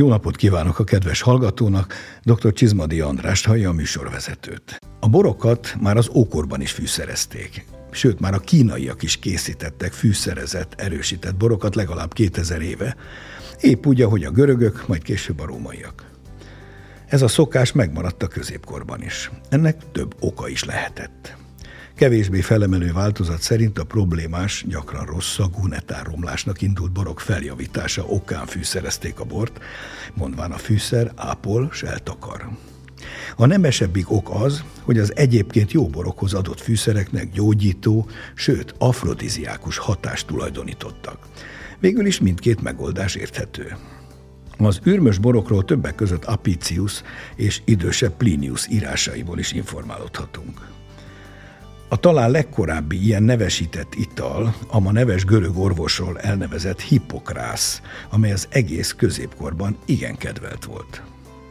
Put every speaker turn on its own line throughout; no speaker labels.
Jó napot kívánok a kedves hallgatónak, dr. Csizmadi Andrást hallja a műsorvezetőt. A borokat már az ókorban is fűszerezték. Sőt, már a kínaiak is készítettek fűszerezett, erősített borokat legalább 2000 éve, épp úgy, ahogy a görögök, majd később a rómaiak. Ez a szokás megmaradt a középkorban is. Ennek több oka is lehetett. Kevésbé felemelő változat szerint a problémás, gyakran rossz szagú netáromlásnak indult borok feljavítása okán fűszerezték a bort, mondván a fűszer ápol, s eltakar. A nemesebbik ok az, hogy az egyébként jó borokhoz adott fűszereknek gyógyító, sőt afrodiziákus hatást tulajdonítottak. Végül is mindkét megoldás érthető. Az űrmös borokról többek között Apicius és idősebb Plinius írásaiból is informálódhatunk. A talán legkorábbi ilyen nevesített ital a ma neves görög orvosról elnevezett Hippokrász, amely az egész középkorban igen kedvelt volt.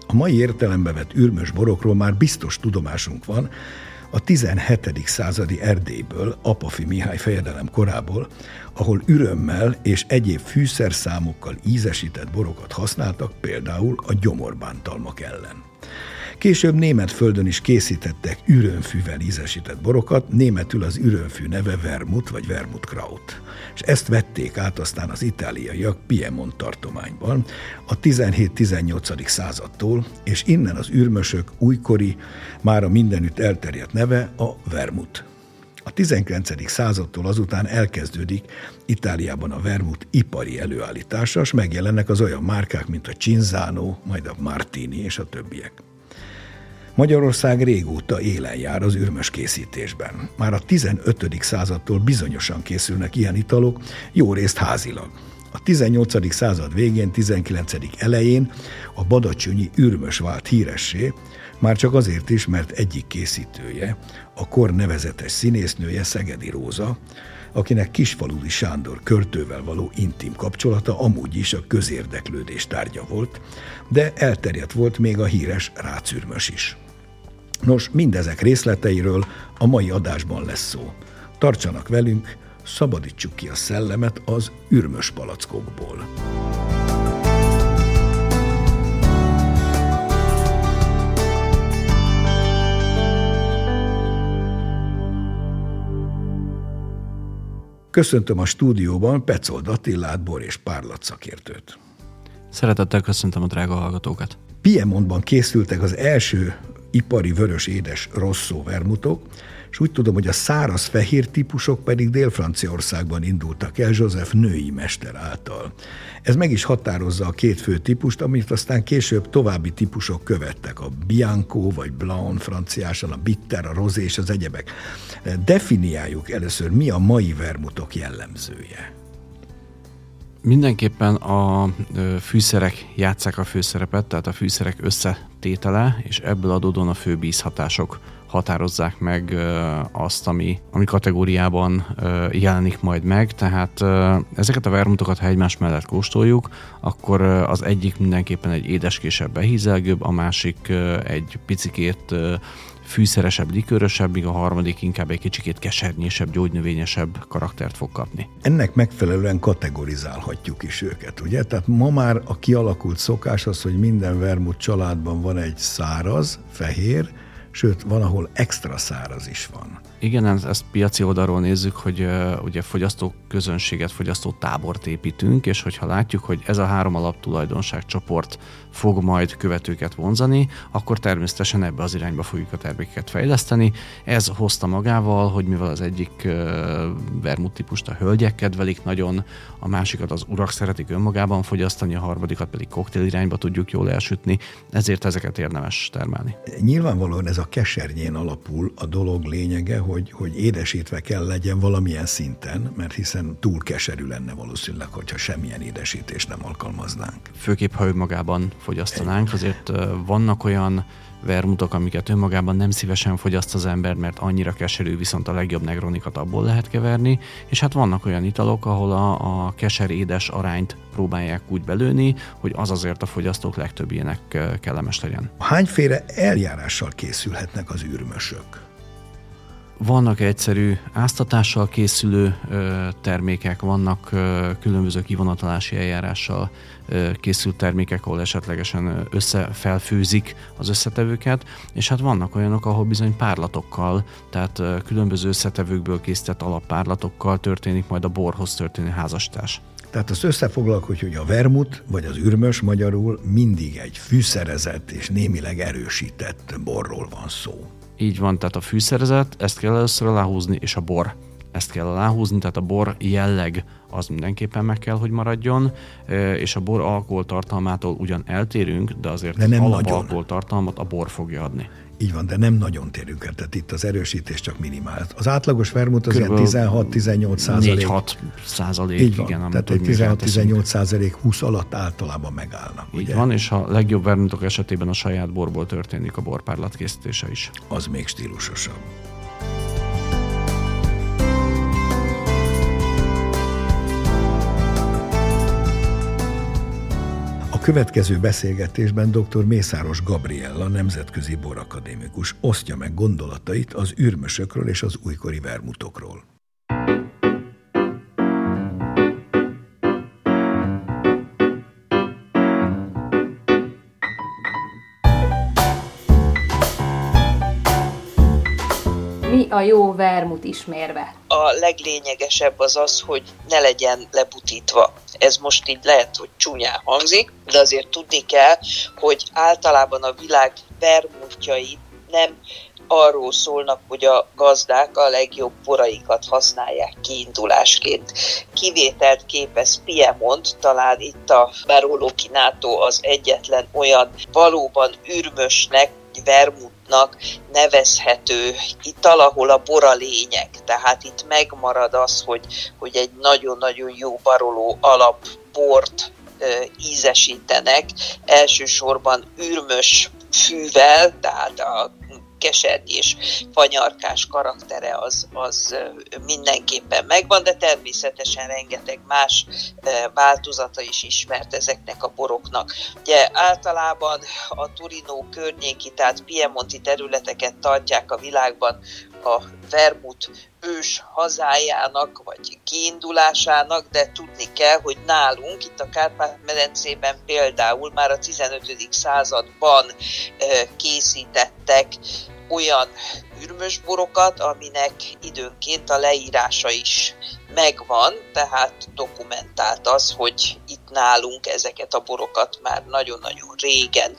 A mai értelembe vett űrmös borokról már biztos tudomásunk van, a 17. századi Erdélyből, Apafi Mihály fejedelem korából, ahol ürömmel és egyéb fűszerszámokkal ízesített borokat használtak, például a gyomorbántalmak ellen. Később német földön is készítettek ürönfűvel ízesített borokat, németül az ürönfű neve vermut vagy vermutkraut. És ezt vették át aztán az itáliaiak Piemont tartományban a 17-18. századtól, és innen az űrmösök újkori, már a mindenütt elterjedt neve a vermut. A 19. századtól azután elkezdődik Itáliában a vermut ipari előállítása, és megjelennek az olyan márkák, mint a Cinzano, majd a Martini és a többiek. Magyarország régóta élen jár az ürmös készítésben. Már a 15. századtól bizonyosan készülnek ilyen italok, jó részt házilag. A 18. század végén, 19. elején a badacsonyi ürmös vált híressé, már csak azért is, mert egyik készítője, a kor nevezetes színésznője Szegedi Róza, akinek Kisfaludi Sándor költővel való intim kapcsolata amúgy is a közérdeklődés tárgya volt, de elterjedt volt még a híres rácürmös is. Nos, mindezek részleteiről a mai adásban lesz szó. Tartsanak velünk, szabadítsuk ki a szellemet az ürmös palackokból. Köszöntöm a stúdióban Pecold Attilát, bor és párlat szakértőt.
Szeretettel köszöntöm a drága hallgatókat.
Piemontban készültek az első ipari vörös édes rosszó vermutok, és úgy tudom, hogy a száraz fehér típusok pedig Dél-Franciaországban indultak el József női mester által. Ez meg is határozza a két fő típust, amit aztán később további típusok követtek, a Bianco vagy Blanc franciásan, a Bitter, a Rosé és az egyebek. Definiáljuk először, mi a mai vermutok jellemzője.
Mindenképpen a fűszerek játszák a főszerepet, tehát a fűszerek összetétele, és ebből adódóan a fő bízhatások határozzák meg azt, ami, ami kategóriában jelenik majd meg. Tehát ezeket a vermutokat, ha egymás mellett kóstoljuk, akkor az egyik mindenképpen egy édeskésebb, behízelgőbb, a másik egy picikét fűszeresebb, likőrösebb, míg a harmadik inkább egy kicsikét kesernyésebb, gyógynövényesebb karaktert fog kapni.
Ennek megfelelően kategorizálhatjuk is őket, ugye? Tehát ma már a kialakult szokás az, hogy minden vermut családban van egy száraz, fehér, sőt, van, ahol extra száraz is van.
Igen, ezt piaci oldalról nézzük, hogy uh, ugye fogyasztó közönséget, fogyasztó tábort építünk, és hogyha látjuk, hogy ez a három alaptulajdonság csoport fog majd követőket vonzani, akkor természetesen ebbe az irányba fogjuk a termékeket fejleszteni. Ez hozta magával, hogy mivel az egyik uh, típust a hölgyek kedvelik nagyon, a másikat az urak szeretik önmagában fogyasztani, a harmadikat pedig koktél irányba tudjuk jól elsütni, ezért ezeket érdemes termelni.
Nyilvánvalóan ez a kesernyén alapul a dolog lényege, hogy, hogy édesítve kell legyen valamilyen szinten, mert hiszen túl keserű lenne valószínűleg, hogyha semmilyen édesítést nem alkalmaznánk.
Főképp, ha önmagában fogyasztanánk, azért vannak olyan vermutok, amiket önmagában nem szívesen fogyaszt az ember, mert annyira keserű, viszont a legjobb negronikat abból lehet keverni, és hát vannak olyan italok, ahol a, a keser-édes arányt próbálják úgy belőni, hogy az azért a fogyasztók legtöbbjének kellemes legyen.
Hányféle eljárással készülhetnek az űrmösök?
Vannak egyszerű áztatással készülő termékek, vannak különböző kivonatalási eljárással készült termékek, ahol esetlegesen összefelfőzik az összetevőket, és hát vannak olyanok, ahol bizony párlatokkal, tehát különböző összetevőkből készített alappárlatokkal történik majd a borhoz történő házasítás.
Tehát azt összefoglalok, hogy a vermut, vagy az ürmös magyarul mindig egy fűszerezett és némileg erősített borról van szó.
Így van, tehát a fűszerezet, ezt kell először aláhúzni, és a bor. Ezt kell aláhúzni, tehát a bor jelleg az mindenképpen meg kell, hogy maradjon, és a bor alkoholtartalmától ugyan eltérünk, de azért de nem az alkoholtartalmat a bor fogja adni.
Így van, de nem nagyon térünk el, tehát itt az erősítés csak minimál. Az átlagos vermut az ilyen 16-18 százalék.
4-6 százalék,
Így van,
igen.
Tehát egy 16-18 százalék 20 alatt általában megállnak.
Így
ugye?
van, és a legjobb vermutok esetében a saját borból történik a borpárlat készítése is.
Az még stílusosabb. Következő beszélgetésben dr. Mészáros Gabriella, nemzetközi borakadémikus osztja meg gondolatait az űrmösökről és az újkori vermutokról.
Mi a jó vermut ismérve?
A leglényegesebb az az, hogy ne legyen lebutítva. Ez most így lehet, hogy csúnyán hangzik, de azért tudni kell, hogy általában a világ vermutjai nem arról szólnak, hogy a gazdák a legjobb boraikat használják kiindulásként. Kivételt képez Piemont, talán itt a Barolo Kinato az egyetlen olyan valóban ürmösnek, vermutnak nevezhető ital, ahol a bor a lényeg. Tehát itt megmarad az, hogy, hogy egy nagyon-nagyon jó baroló alapbort ízesítenek, elsősorban ürmös fűvel, tehát a kesernyés, fanyarkás karaktere az, az mindenképpen megvan, de természetesen rengeteg más változata is ismert ezeknek a boroknak. Ugye általában a Turino környéki, tehát Piemonti területeket tartják a világban a vermut ős hazájának, vagy kiindulásának, de tudni kell, hogy nálunk, itt a Kárpát-medencében például már a 15. században készítettek olyan ürmösborokat, aminek időnként a leírása is megvan, tehát dokumentált az, hogy itt nálunk ezeket a borokat már nagyon-nagyon régen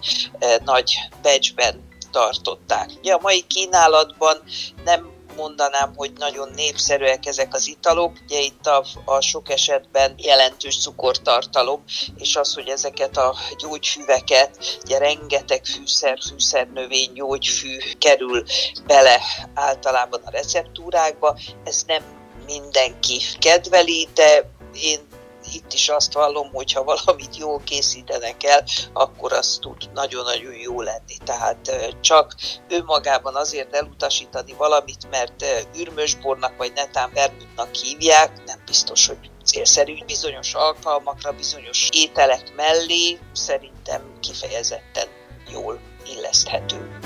nagy becsben tartották. Ugye a mai kínálatban nem mondanám, hogy nagyon népszerűek ezek az italok. Ugye itt a, a sok esetben jelentős cukortartalom, és az, hogy ezeket a gyógyfüveket, ugye rengeteg fűszer, fűszernövény, gyógyfű kerül bele általában a receptúrákba, ez nem mindenki kedveli, de én itt is azt vallom, hogy ha valamit jól készítenek el, akkor az tud nagyon-nagyon jó lenni. Tehát csak önmagában azért elutasítani valamit, mert ürmösbornak vagy netán vermutnak hívják, nem biztos, hogy célszerű. Bizonyos alkalmakra, bizonyos ételek mellé szerintem kifejezetten jól illeszthető.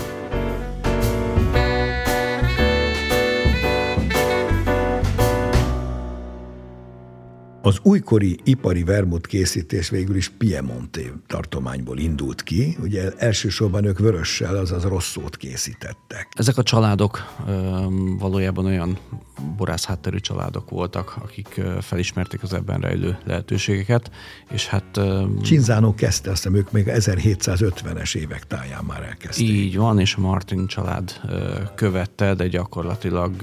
Az újkori ipari vermut készítés végül is Piemonte tartományból indult ki. Ugye elsősorban ők vörössel, azaz rosszót készítettek.
Ezek a családok valójában olyan borász hátterű családok voltak, akik felismerték az ebben rejlő lehetőségeket, és hát...
Csinzánó kezdte, azt hiszem ők még 1750-es évek táján már elkezdték.
Így van, és a Martin család követte, de gyakorlatilag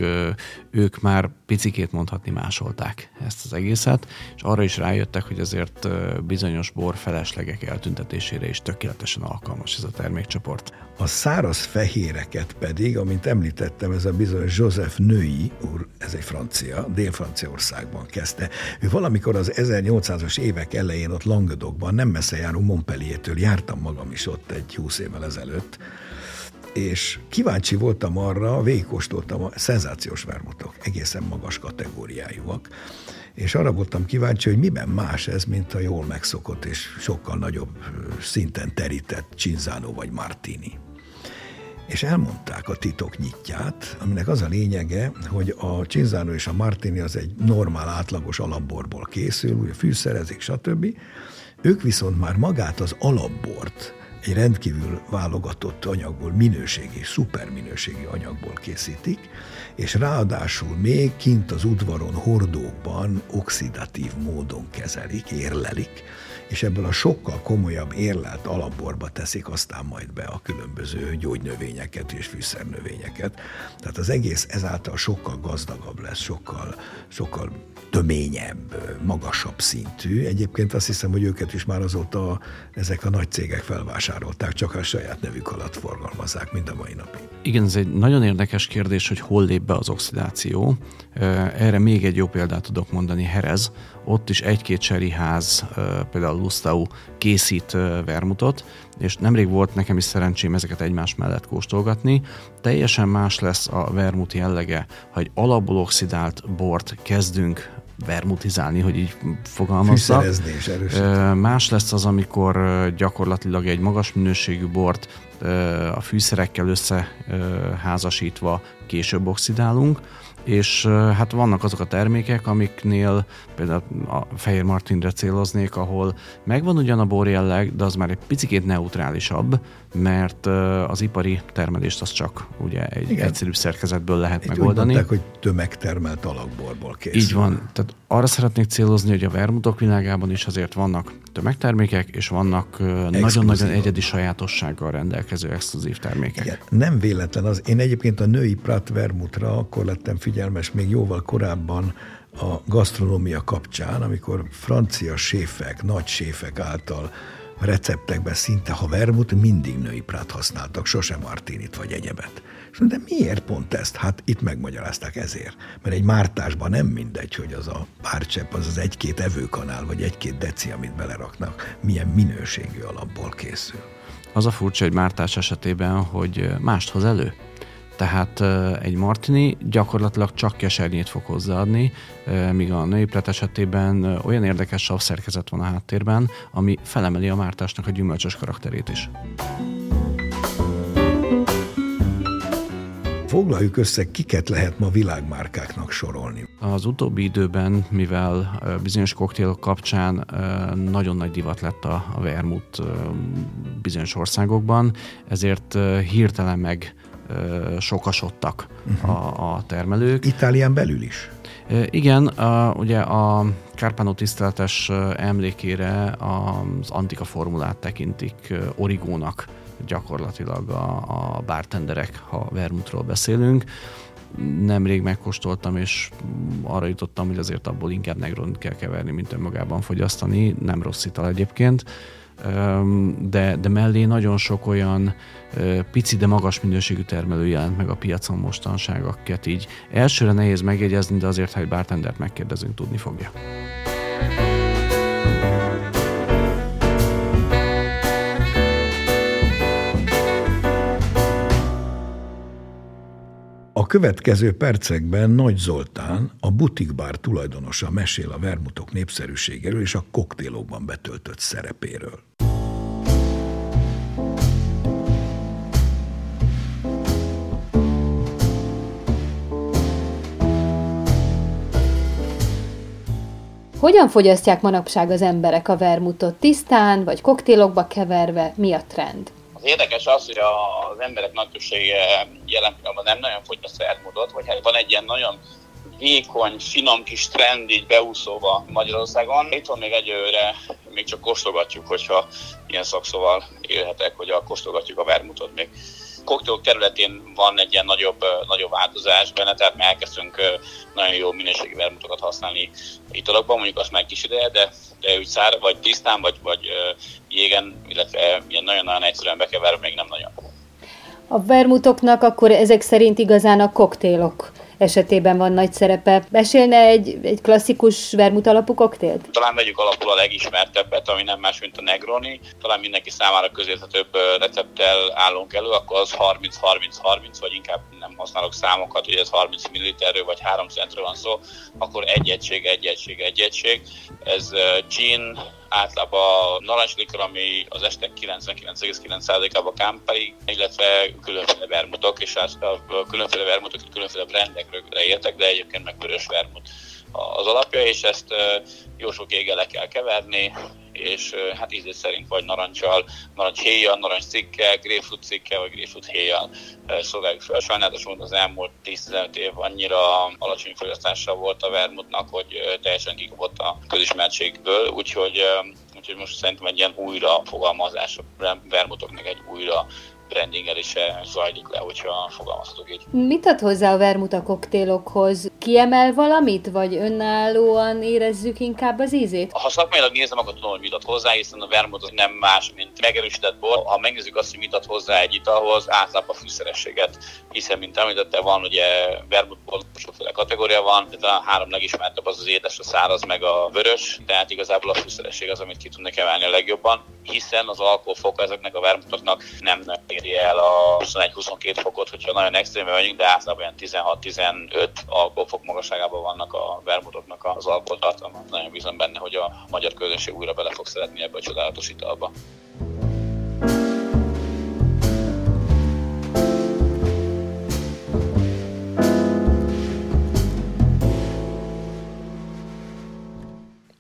ők már picikét mondhatni másolták ezt az egészet, és arra is rájöttek, hogy azért bizonyos bor feleslegek eltüntetésére is tökéletesen alkalmas ez a termékcsoport.
A száraz fehéreket pedig, amint említettem, ez a bizonyos Joseph Női úr, ez egy francia, Dél-Franciaországban kezdte. Ő valamikor az 1800-as évek elején ott Languedocban, nem messze járó Montpellier-től, jártam magam is ott egy 20 évvel ezelőtt, és kíváncsi voltam arra, végigkóstoltam a szenzációs vermutok, egészen magas kategóriájúak, és arra voltam kíváncsi, hogy miben más ez, mint a jól megszokott és sokkal nagyobb szinten terített Cinzano vagy Martini. És elmondták a titok nyitját, aminek az a lényege, hogy a Cinzano és a Martini az egy normál, átlagos alapborból készül, ugye fűszerezik, stb. Ők viszont már magát az alapbort egy rendkívül válogatott anyagból, minőségi, szuper minőségi anyagból készítik, és ráadásul még kint az udvaron hordókban oxidatív módon kezelik, érlelik, és ebből a sokkal komolyabb érlelt alapborba teszik aztán majd be a különböző gyógynövényeket és fűszernövényeket. Tehát az egész ezáltal sokkal gazdagabb lesz, sokkal, sokkal töményebb, magasabb szintű. Egyébként azt hiszem, hogy őket is már azóta ezek a nagy cégek felvásárolták, csak a saját nevük alatt forgalmazzák, mint a mai napig.
Igen, ez egy nagyon érdekes kérdés, hogy hol lép be az oxidáció. Erre még egy jó példát tudok mondani, Herez. Ott is egy-két ház, például Lustau készít vermutot, és nemrég volt nekem is szerencsém ezeket egymás mellett kóstolgatni. Teljesen más lesz a vermut jellege, ha egy alapból oxidált bort kezdünk vermutizálni, hogy így fogalmazzak.
és
Más lesz az, amikor gyakorlatilag egy magas minőségű bort a fűszerekkel összeházasítva később oxidálunk, és hát vannak azok a termékek, amiknél például a Fehér Martinre céloznék, ahol megvan ugyan a borjelleg, de az már egy picit neutrálisabb, mert az ipari termelést az csak ugye egy Igen. egyszerűbb szerkezetből lehet
Itt
megoldani.
Úgy mondták, hogy tömegtermelt alakborból készül.
Így van. Tehát arra szeretnék célozni, hogy a vermutok világában is azért vannak tömegtermékek, és vannak nagyon-nagyon egyedi sajátossággal rendelkező exkluzív termékek. Igen,
nem véletlen az. Én egyébként a női Prat vermutra akkor lettem figyelmes még jóval korábban a gasztronómia kapcsán, amikor francia séfek, nagy séfek által receptekben szinte, ha vermut, mindig női prát használtak, sosem martinit vagy egyebet. És de miért pont ezt? Hát itt megmagyarázták ezért. Mert egy mártásban nem mindegy, hogy az a párcsepp, az az egy-két evőkanál, vagy egy-két deci, amit beleraknak, milyen minőségű alapból készül.
Az a furcsa egy mártás esetében, hogy mást hoz elő. Tehát egy martini gyakorlatilag csak kesernyét fog hozzáadni, míg a női plet esetében olyan érdekes savszerkezet van a háttérben, ami felemeli a mártásnak a gyümölcsös karakterét is.
Foglaljuk össze, kiket lehet ma világmárkáknak sorolni.
Az utóbbi időben, mivel bizonyos koktélok kapcsán nagyon nagy divat lett a vermut bizonyos országokban, ezért hirtelen meg sokasodtak uh-huh. a, a termelők.
Itálián belül is?
Igen, a, ugye a Carpano tiszteletes emlékére az antika formulát tekintik origónak gyakorlatilag a, a bartenderek, ha vermutról beszélünk. Nemrég megkóstoltam, és arra jutottam, hogy azért abból inkább negron kell keverni, mint önmagában fogyasztani. Nem rossz ital egyébként de, de mellé nagyon sok olyan pici, de magas minőségű termelő jelent meg a piacon mostanság, akiket így elsőre nehéz megjegyezni, de azért, ha egy bartendert megkérdezünk, tudni fogja.
A következő percekben Nagy Zoltán, a butikbár tulajdonosa mesél a vermutok népszerűségéről és a koktélokban betöltött szerepéről.
Hogyan fogyasztják manapság az emberek a vermutot? Tisztán vagy koktélokba keverve? Mi a trend?
Az érdekes az, hogy az emberek nagy többsége jelen pillanatban nem nagyon fogyaszt vermutot, vagy hát van egy ilyen nagyon vékony, finom kis trend így beúszóva Magyarországon. Itt van még egyőre, még csak kóstolgatjuk, hogyha ilyen szakszóval élhetek, hogy a kóstolgatjuk a vermutot még koktél területén van egy ilyen nagyobb, nagyobb változás benne, tehát mi elkezdtünk nagyon jó minőségi vermutokat használni italokban, mondjuk azt már kis ideje, de, de úgy szár, vagy tisztán, vagy, vagy jégen, illetve ilyen nagyon-nagyon egyszerűen bekeverve még nem nagyon.
A vermutoknak akkor ezek szerint igazán a koktélok esetében van nagy szerepe. Mesélne egy, egy klasszikus vermut alapú koktélt?
Talán vegyük alapul a legismertebbet, ami nem más, mint a Negroni. Talán mindenki számára közérthetőbb recepttel állunk elő, akkor az 30-30-30, vagy inkább nem használok számokat, hogy ez 30 ml vagy 3 centről van szó, akkor egy egység, egy egység, egy egység. Ez gin, általában narancslikor, ami az este 99,9%-ában Campari, illetve különféle vermutok, és a különféle vermutok különféle brendekről értek, de egyébként meg vörös vermut az alapja, és ezt jó sok éggel kell keverni, és hát ízét szerint vagy narancsal, narancs héjjal, narancs cikkel, grapefruit cikkel, vagy grapefruit héjjal szolgáljuk fel. Sajnálatos módon az elmúlt 10-15 év annyira alacsony fogyasztással volt a vermutnak, hogy teljesen kikapott a közismertségből, úgyhogy úgyhogy most szerintem egy ilyen újra fogalmazás vermutoknak egy újra brandingelése zajlik le, hogyha fogalmazhatok így.
Mit ad hozzá a vermut a koktélokhoz? Kiemel valamit, vagy önállóan érezzük inkább az ízét?
Ha szakmailag nézem, akkor tudom, hogy mit ad hozzá, hiszen a vermut az nem más, mint megerősített bor. Ha megnézzük azt, hogy mit ad hozzá egy italhoz, általában a fűszerességet, hiszen, mint említette, van ugye vermutból sokféle kategória van, de a három legismertebb az az édes, a száraz, meg a vörös, tehát igazából a fűszeresség az, amit ki tudnak emelni a legjobban, hiszen az alkoholfok ezeknek a vermutoknak nem éri el a 21-22 fokot, hogyha nagyon extrémben vagyunk, de általában 16-15 alkoholfok magasságában vannak a vermutoknak az alkoholtartalma. Nagyon bízom benne, hogy a magyar közönség újra bele fog szeretni ebbe a csodálatos italba.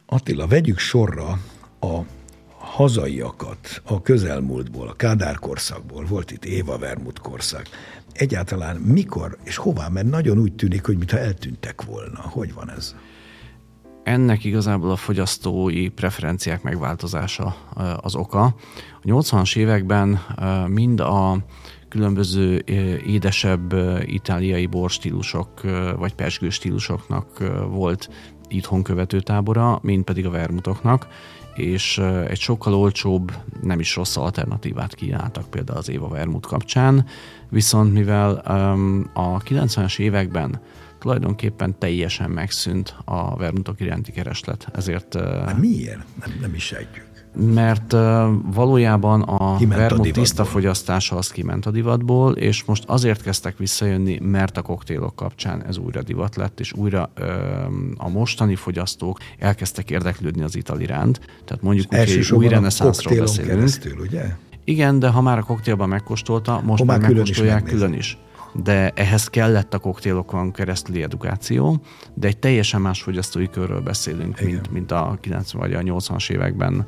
Attila, vegyük sorra a hazaiakat a közelmúltból, a Kádár korszakból, volt itt Éva Vermut korszak, egyáltalán mikor és hová, mert nagyon úgy tűnik, hogy mintha eltűntek volna. Hogy van ez?
Ennek igazából a fogyasztói preferenciák megváltozása az oka. A 80-as években mind a különböző édesebb itáliai borstílusok vagy pesgő stílusoknak volt itthon követő tábora, mint pedig a vermutoknak, és egy sokkal olcsóbb, nem is rossz alternatívát kínáltak például az Éva Vermut kapcsán, viszont mivel a 90-es években tulajdonképpen teljesen megszűnt a vermutok iránti kereslet, ezért...
Hát miért? Nem, nem is sejtjük
mert valójában a kiment vermut a tiszta fogyasztása az kiment a divatból, és most azért kezdtek visszajönni, mert a koktélok kapcsán ez újra divat lett, és újra a mostani fogyasztók elkezdtek érdeklődni az ital iránt. Tehát mondjuk úgy, hogy új reneszánszról beszélünk.
Keresztül, ugye?
Igen, de ha már a koktélban megkóstolta, most már megkóstolják külön is de ehhez kellett a koktélokon keresztüli edukáció, de egy teljesen más fogyasztói körről beszélünk, mint, mint a 90 vagy a 80-as években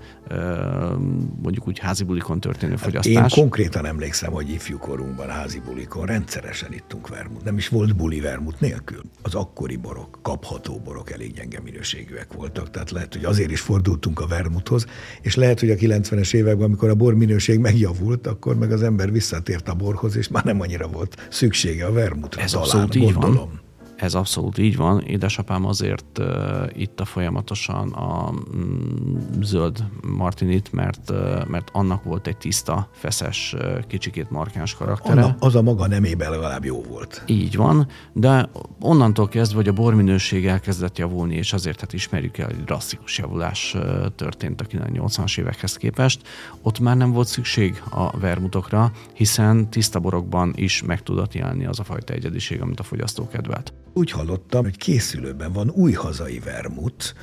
mondjuk úgy házi bulikon történő fogyasztás.
Hát én konkrétan emlékszem, hogy ifjúkorunkban házi bulikon rendszeresen ittunk vermut. Nem is volt buli vermut nélkül. Az akkori borok, kapható borok elég gyenge minőségűek voltak, tehát lehet, hogy azért is fordultunk a vermuthoz, és lehet, hogy a 90-es években, amikor a bor minőség megjavult, akkor meg az ember visszatért a borhoz, és már nem annyira volt szüksége a vermutra.
Ez talán, abszolút így gondolom. van. Ez abszolút így van. Édesapám azért uh, itta folyamatosan a mm, zöld martinit, mert, uh, mert annak volt egy tiszta, feszes, uh, kicsikét markáns karaktere. Anna,
az a maga nemében legalább jó volt.
Így van, de onnantól kezdve, hogy a borminőség elkezdett javulni, és azért hát ismerjük el, hogy drasztikus javulás uh, történt a 80-as évekhez képest, ott már nem volt szükség a vermutokra, hiszen tiszta borokban is meg tudott jelenni az a fajta egyediség, amit a fogyasztó kedvelt.
Úgy hallottam, hogy készülőben van új hazai vermut,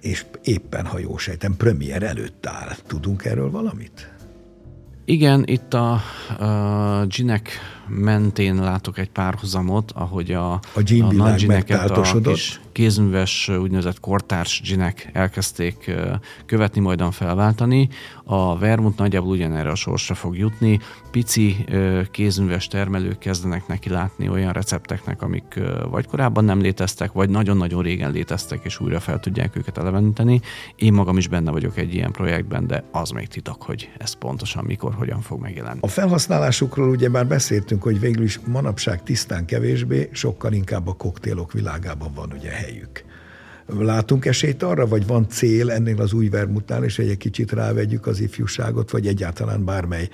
és éppen, ha jó sejtem, premier előtt áll. Tudunk erről valamit?
Igen, itt a, a ginek mentén látok egy párhuzamot, ahogy a, a,
a nagy gineket, a kis
kézműves úgynevezett kortárs ginek elkezdték követni, majdan felváltani. A vermut nagyjából ugyanerre a sorsra fog jutni. Pici kézműves termelők kezdenek neki látni olyan recepteknek, amik vagy korábban nem léteztek, vagy nagyon-nagyon régen léteztek, és újra fel tudják őket eleveníteni. Én magam is benne vagyok egy ilyen projektben, de az még titok, hogy ez pontosan mikor, hogyan fog megjelenni.
A felhasználásukról ugye már beszéltünk, hogy végül is manapság tisztán kevésbé, sokkal inkább a koktélok világában van ugye helyük. Látunk esélyt arra, vagy van cél ennél az új vermutnál, és egy kicsit rávegyük az ifjúságot, vagy egyáltalán bármely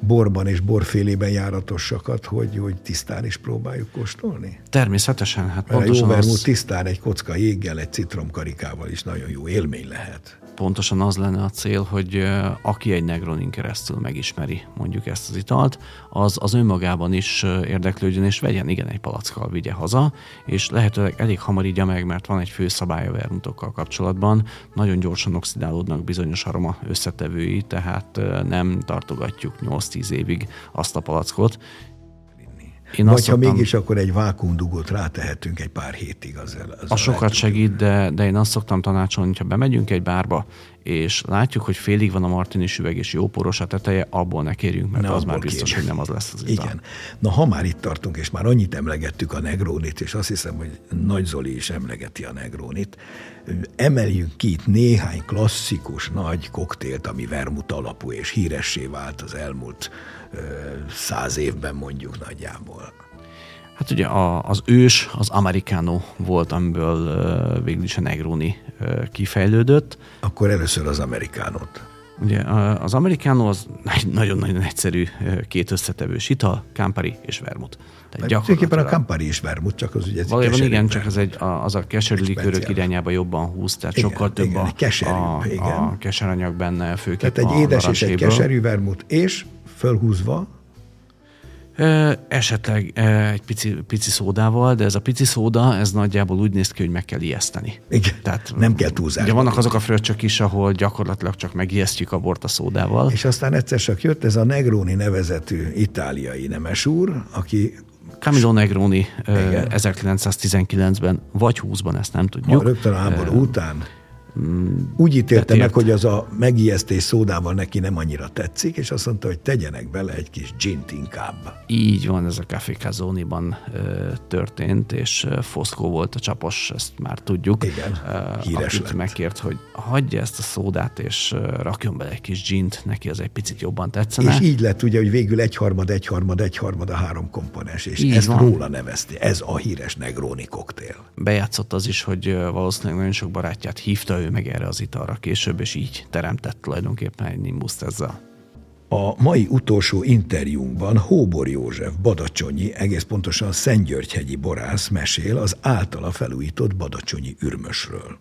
borban és borfélében járatosakat, hogy, hogy tisztán is próbáljuk kóstolni?
Természetesen. Hát
pontosan jó vermut az... tisztán egy kocka jéggel, egy citromkarikával is nagyon jó élmény lehet.
Pontosan az lenne a cél, hogy aki egy Negronin keresztül megismeri mondjuk ezt az italt, az, az önmagában is érdeklődjön, és vegyen igen egy palackkal, vigye haza, és lehetőleg elég hamar igya meg, mert van egy fő szabály a vermutokkal kapcsolatban, nagyon gyorsan oxidálódnak bizonyos aroma összetevői, tehát nem tartogatjuk 8-10 évig azt a palackot,
én Vagy ha szoktam, mégis, akkor egy vákumdugót rátehetünk egy pár hétig. Az,
az a sokat segít, de, de én azt szoktam tanácsolni, hogyha bemegyünk egy bárba, és látjuk, hogy félig van a martinis üveg, és jó poros a teteje, abból ne kérjünk, mert ne az már biztos, kérjük. hogy nem az lesz az
ital. Igen. Na, ha már itt tartunk, és már annyit emlegettük a negrónit, és azt hiszem, hogy Nagy Zoli is emlegeti a negrónit, emeljünk ki itt néhány klasszikus nagy koktélt, ami vermut alapú, és híressé vált az elmúlt száz évben mondjuk nagyjából.
Hát ugye a, az ős, az americano volt, amiből uh, végül is a Negroni uh, kifejlődött.
Akkor először az amerikánot.
Ugye az americano az nagyon-nagyon egyszerű két összetevős ital, Campari és vermut.
Tehát gyakorlatilag... a Campari is vermut, csak az ugye
Valójában igen, vermut. csak az, egy, az a keserű likőrök irányába jobban húz, tehát igen, sokkal több igen, a, keserű, a, igen. a keseranyag benne, főképp
Tehát egy édes és egy keserű vermut, és fölhúzva
Esetleg egy pici, pici szódával, de ez a pici szóda, ez nagyjából úgy néz ki, hogy meg kell ijeszteni.
Igen, Tehát, nem kell túlzásba.
Ugye vannak azok a fröccsök is, ahol gyakorlatilag csak megijesztjük a bort a szódával.
És aztán egyszer csak jött ez a Negroni nevezetű itáliai nemes úr, aki
Camillo Negroni Igen. 1919-ben vagy 20-ban, ezt nem tudjuk.
Ma rögtön a háború után úgy ítélte meg, hogy az a megijesztés szódával neki nem annyira tetszik, és azt mondta, hogy tegyenek bele egy kis gint inkább.
Így van, ez a Café Cazzoni-ban történt, és Foszkó volt a csapos, ezt már tudjuk.
Igen, híres
akit lett. megkért, hogy hagyja ezt a szódát, és rakjon bele egy kis gint, neki az egy picit jobban tetszene.
És így lett ugye, hogy végül egyharmad, egyharmad, egyharmad a három komponens, és így ezt van. róla nevezti. Ez a híres Negroni koktél.
Bejátszott az is, hogy valószínűleg nagyon sok barátját hívta ő meg erre az italra később, és így teremtett tulajdonképpen egy nimbuszt ezzel.
A mai utolsó interjúnkban Hóbor József Badacsonyi, egész pontosan Szentgyörgyhegyi borász mesél az általa felújított Badacsonyi ürmösről.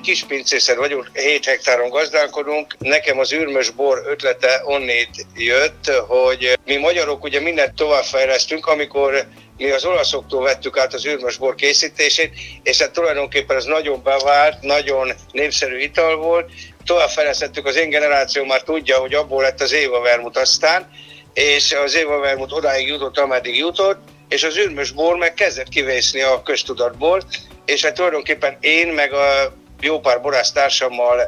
Egy kis pincészet vagyunk, 7 hektáron gazdálkodunk. Nekem az űrmös bor ötlete onnét jött, hogy mi magyarok ugye mindent továbbfejlesztünk, amikor mi az olaszoktól vettük át az űrmös bor készítését, és hát tulajdonképpen ez nagyon bevált, nagyon népszerű ital volt. Továbbfejlesztettük, az én generáció már tudja, hogy abból lett az Éva Vermut aztán, és az Éva Vermut odáig jutott, ameddig jutott, és az űrmös bor meg kezdett kivészni a köztudatból, és hát tulajdonképpen én meg a jó pár borász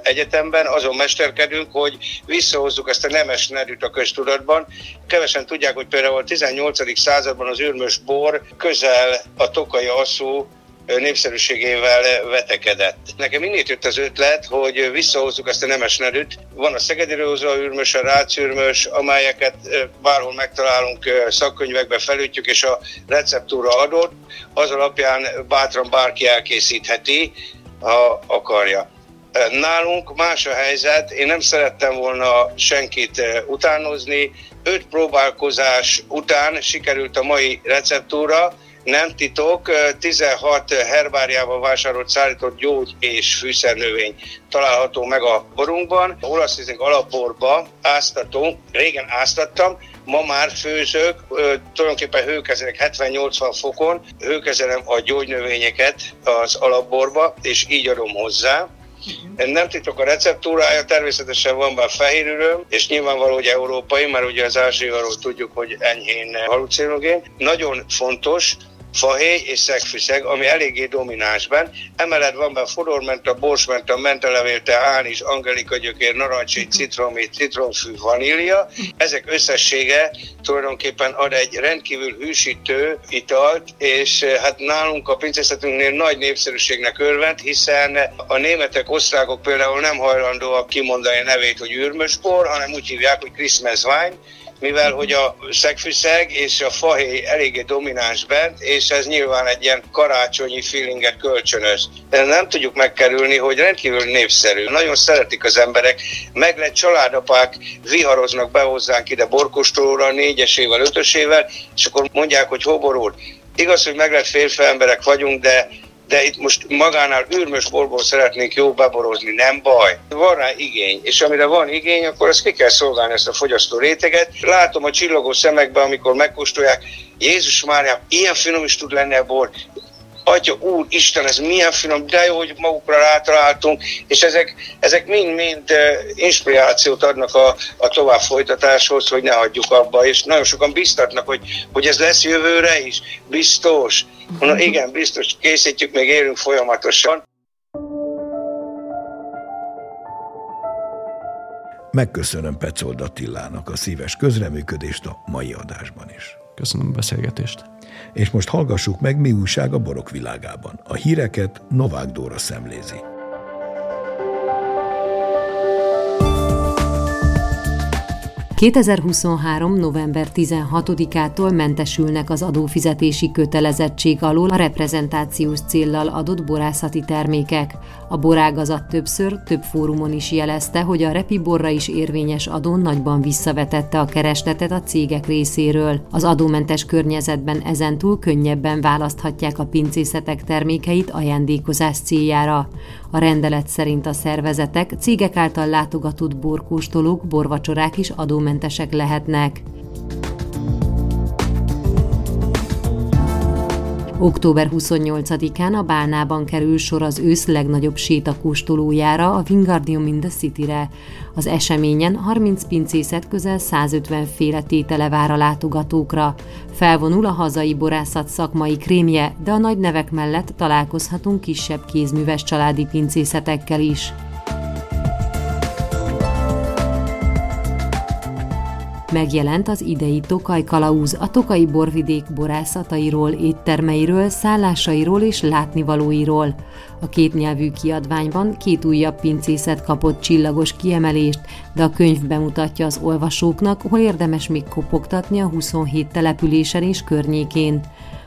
egyetemben azon mesterkedünk, hogy visszahozzuk ezt a nemes nerűt a köztudatban. Kevesen tudják, hogy például a 18. században az űrmös bor közel a tokai asszú népszerűségével vetekedett. Nekem innét jött az ötlet, hogy visszahozzuk ezt a nemes nerűt. Van a Szegedi Róza űrmös, a Rácz űrmös, amelyeket bárhol megtalálunk, szakkönyvekbe felütjük, és a receptúra adott, az alapján bátran bárki elkészítheti ha akarja. Nálunk más a helyzet, én nem szerettem volna senkit utánozni. Öt próbálkozás után sikerült a mai receptúra, nem titok, 16 eh, herbáriával vásárolt szállított gyógy és fűszernövény található meg a borunkban. Olasz alapborba áztatunk, régen áztattam, ma már főzök, tulajdonképpen hőkezelek 70-80 fokon, hőkezelem a gyógynövényeket az alapborba, és így adom hozzá. Nem titok a receptúrája, természetesen van bár fehérülőm, és nyilvánvaló, hogy európai, mert ugye az ázsiairól tudjuk, hogy enyhén halucinogén. Nagyon fontos, fahéj és szegfűszeg, ami eléggé dominánsban. Emellett van benne fodormenta, borsmenta, mentelevélte, ánis, angelika gyökér, narancsé, citromi, citromfű, vanília. Ezek összessége tulajdonképpen ad egy rendkívül hűsítő italt, és eh, hát nálunk a pincészetünknél nagy népszerűségnek örvend, hiszen a németek, osztrákok például nem hajlandóak kimondani a nevét, hogy űrmösbor, hanem úgy hívják, hogy Christmas wine, mivel hogy a szegfűszeg és a fahéj eléggé domináns bent, és ez nyilván egy ilyen karácsonyi feelinget kölcsönös. De nem tudjuk megkerülni, hogy rendkívül népszerű. Nagyon szeretik az emberek, meg lett családapák viharoznak be hozzánk ide borkostolóra, négyesével, ötösével, és akkor mondják, hogy hoborul. Igaz, hogy meg lett férfi emberek vagyunk, de de itt most magánál űrmös borból szeretnénk jó beborozni, nem baj. Van rá igény, és amire van igény, akkor ezt ki kell szolgálni, ezt a fogyasztó réteget. Látom a csillogó szemekben, amikor megkóstolják, Jézus Mária, ilyen finom is tud lenni a bor, Atya, Úr, Isten, ez milyen finom, de jó, hogy magukra rátaláltunk, és ezek, ezek mind-mind inspirációt adnak a, a tovább folytatáshoz, hogy ne hagyjuk abba, és nagyon sokan biztatnak, hogy, hogy ez lesz jövőre is, biztos. Mondom, igen, biztos, készítjük, még élünk folyamatosan.
Megköszönöm Pecold Attilának a szíves közreműködést a mai adásban is.
Köszönöm a beszélgetést.
És most hallgassuk meg, mi újság a borok világában. A híreket Novák Dóra szemlézi.
2023. november 16-ától mentesülnek az adófizetési kötelezettség alól a reprezentációs céllal adott borászati termékek. A borágazat többször, több fórumon is jelezte, hogy a repi borra is érvényes adón nagyban visszavetette a keresletet a cégek részéről. Az adómentes környezetben ezentúl könnyebben választhatják a pincészetek termékeit ajándékozás céljára. A rendelet szerint a szervezetek cégek által látogatott borkóstolók, borvacsorák is adómentesek lehetnek. Október 28-án a Bálnában kerül sor az ősz legnagyobb sétakóstolójára, a Wingardium in the City-re. Az eseményen 30 pincészet közel 150 féle tétele vár a látogatókra. Felvonul a hazai borászat szakmai krémje, de a nagy nevek mellett találkozhatunk kisebb kézműves családi pincészetekkel is. Megjelent az idei Tokaj Kalauz a Tokai borvidék borászatairól, éttermeiről, szállásairól és látnivalóiról. A két nyelvű kiadványban két újabb pincészet kapott csillagos kiemelést, de a könyv bemutatja az olvasóknak, hol érdemes még kopogtatni a 27 településen és környékén.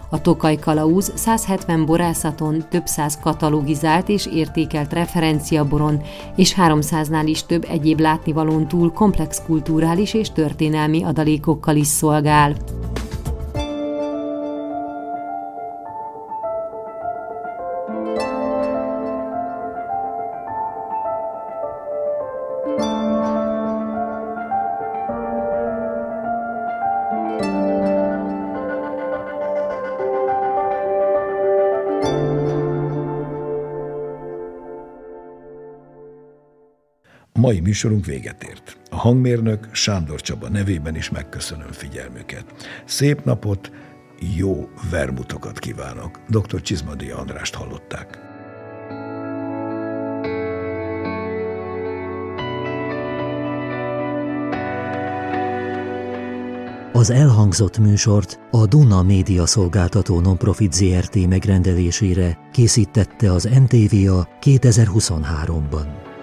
A Tokaj Kalauz 170 borászaton, több száz katalogizált és értékelt referenciaboron és 300-nál is több egyéb látnivalón túl komplex kulturális és történelmi adalékokkal is szolgál.
Mai műsorunk véget ért. A hangmérnök Sándor Csaba nevében is megköszönöm figyelmüket. Szép napot, jó vermutokat kívánok. Dr. Csizmadi Andrást hallották.
Az elhangzott műsort a Duna Média Szolgáltató Nonprofit ZRT megrendelésére készítette az NTVA 2023-ban.